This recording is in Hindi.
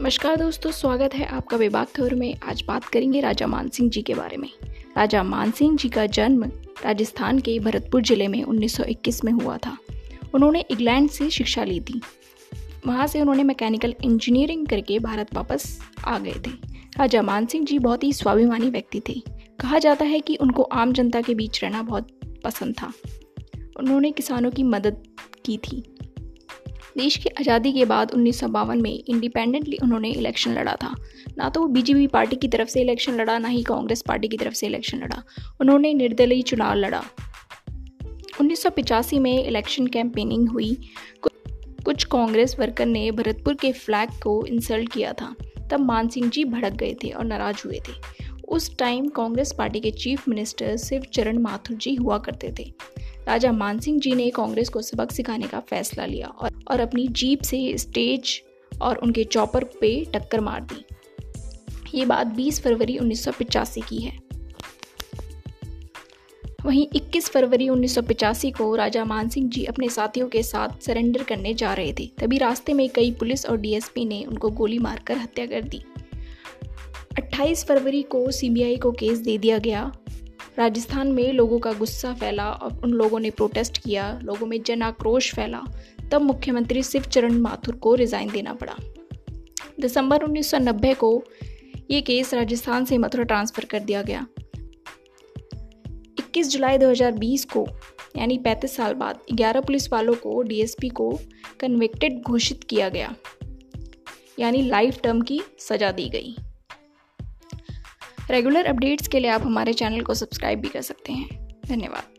नमस्कार दोस्तों, स्वागत है आपका विभाग खबर में। आज बात करेंगे राजा मानसिंह जी के बारे में। राजा मानसिंह जी का जन्म राजस्थान के भरतपुर ज़िले में 1921 में हुआ था। उन्होंने इंग्लैंड से शिक्षा ली थी। वहाँ से उन्होंने मैकेनिकल इंजीनियरिंग करके भारत वापस आ गए थे। राजा मानसिंह जी बहुत ही स्वाभिमानी व्यक्ति थे। कहा जाता है कि उनको आम जनता के बीच रहना बहुत पसंद था। उन्होंने किसानों की मदद की थी। देश की आज़ादी के बाद उन्नीस सौ बावन में इंडिपेंडेंटली उन्होंने इलेक्शन लड़ा था। ना तो वो बीजेपी पार्टी की तरफ़ से इलेक्शन लड़ा, ना ही कांग्रेस पार्टी की तरफ़ से इलेक्शन लड़ा। उन्होंने निर्दलीय चुनाव लड़ा। उन्नीस में इलेक्शन कैंपेनिंग हुई। कुछ कांग्रेस वर्कर ने भरतपुर के फ्लैग को इंसल्ट किया था। तब मान सिंह जी भड़क गए थे और नाराज़ हुए थे। उस टाइम कांग्रेस पार्टी के चीफ मिनिस्टर शिव चरण माथुर जी हुआ करते थे। राजा मानसिंह जी ने कांग्रेस को सबक सिखाने का फैसला लिया और, और अपनी जीप से स्टेज और उनके चॉपर पे टक्कर मार दी। ये बात 20 फरवरी उन्नीस की है। वहीं 21 फरवरी उन्नीस सौ पचासी को राजा मानसिंह जी अपने साथियों के साथ सरेंडर करने जा रहे थे। तभी रास्ते में कई पुलिस और डीएसपी ने उनको गोली मारकर हत्या कर दी। 28 फरवरी को सीबीआई को केस दे दिया गया राजस्थान में लोगों का गुस्सा फैला और उन लोगों ने प्रोटेस्ट किया, लोगों में जन आक्रोश फैला, तब मुख्यमंत्री शिवचरण माथुर को रिज़ाइन देना पड़ा। दिसंबर 1990 को ये केस राजस्थान से मथुरा ट्रांसफ़र कर दिया गया। 21 जुलाई 2020 को, यानी 35 साल बाद 11 पुलिस वालों को डीएसपी को कन्विक्टेड घोषित किया गया, यानी लाइफ टर्म की सज़ा दी गई। रेगुलर अपडेट्स के लिए आप हमारे चैनल को सब्सक्राइब भी कर सकते हैं। धन्यवाद।